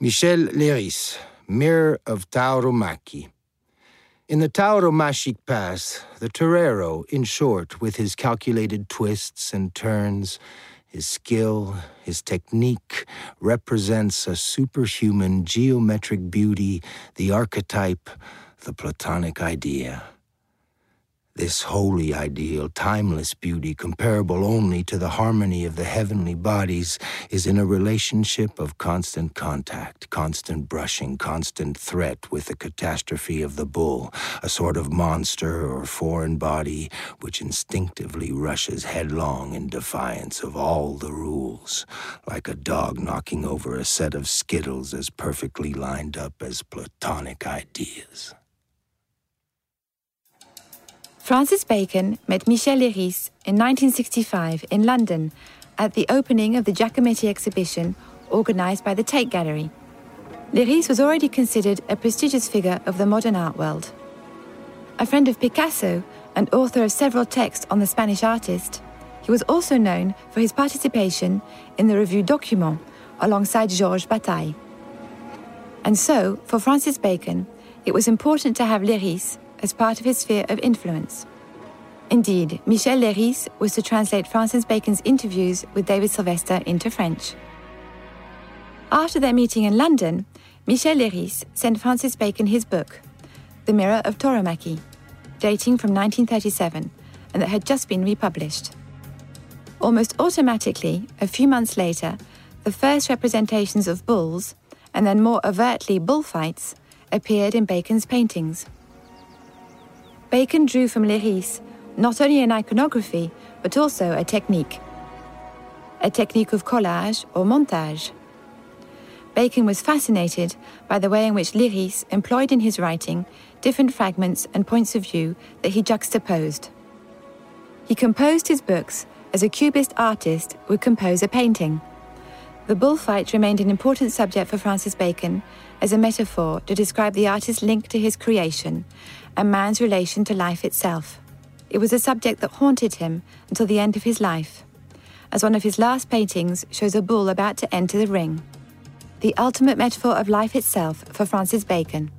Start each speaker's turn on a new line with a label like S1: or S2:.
S1: Michel Leiris, Mirror of Tauromachy. In the Tauromachic Pass, the torero, in short, with his calculated twists and turns, his skill, his technique, represents a superhuman geometric beauty, the archetype, the Platonic idea. This holy ideal, timeless beauty, comparable only to the harmony of the heavenly bodies, is in a relationship of constant contact, constant brushing, constant threat with the catastrophe of the bull, a sort of monster or foreign body which instinctively rushes headlong in defiance of all the rules, like a dog knocking over a set of skittles as perfectly lined up as Platonic ideas.
S2: Francis Bacon met Michel Leiris in 1965 in London at the opening of the Giacometti exhibition organised by the Tate Gallery. Leiris was already considered a prestigious figure of the modern art world. A friend of Picasso and author of several texts on the Spanish artist, he was also known for his participation in the revue Document alongside Georges Bataille. And so, for Francis Bacon, it was important to have Leiris as part of his sphere of influence. Indeed, Michel Leiris was to translate Francis Bacon's interviews with David Sylvester into French. After their meeting in London, Michel Leiris sent Francis Bacon his book, The Mirror of Tauromachy, dating from 1937 and that had just been republished. Almost automatically, a few months later, the first representations of bulls, and then more overtly bullfights, appeared in Bacon's paintings. Bacon drew from Leiris not only an iconography, but also a technique. A technique of collage or montage. Bacon was fascinated by the way in which Leiris employed in his writing different fragments and points of view that he juxtaposed. He composed his books as a cubist artist would compose a painting. The bullfight remained an important subject for Francis Bacon as a metaphor to describe the artist's link to his creation and man's relation to life itself. It was a subject that haunted him until the end of his life, as one of his last paintings shows a bull about to enter the ring. The ultimate metaphor of life itself for Francis Bacon.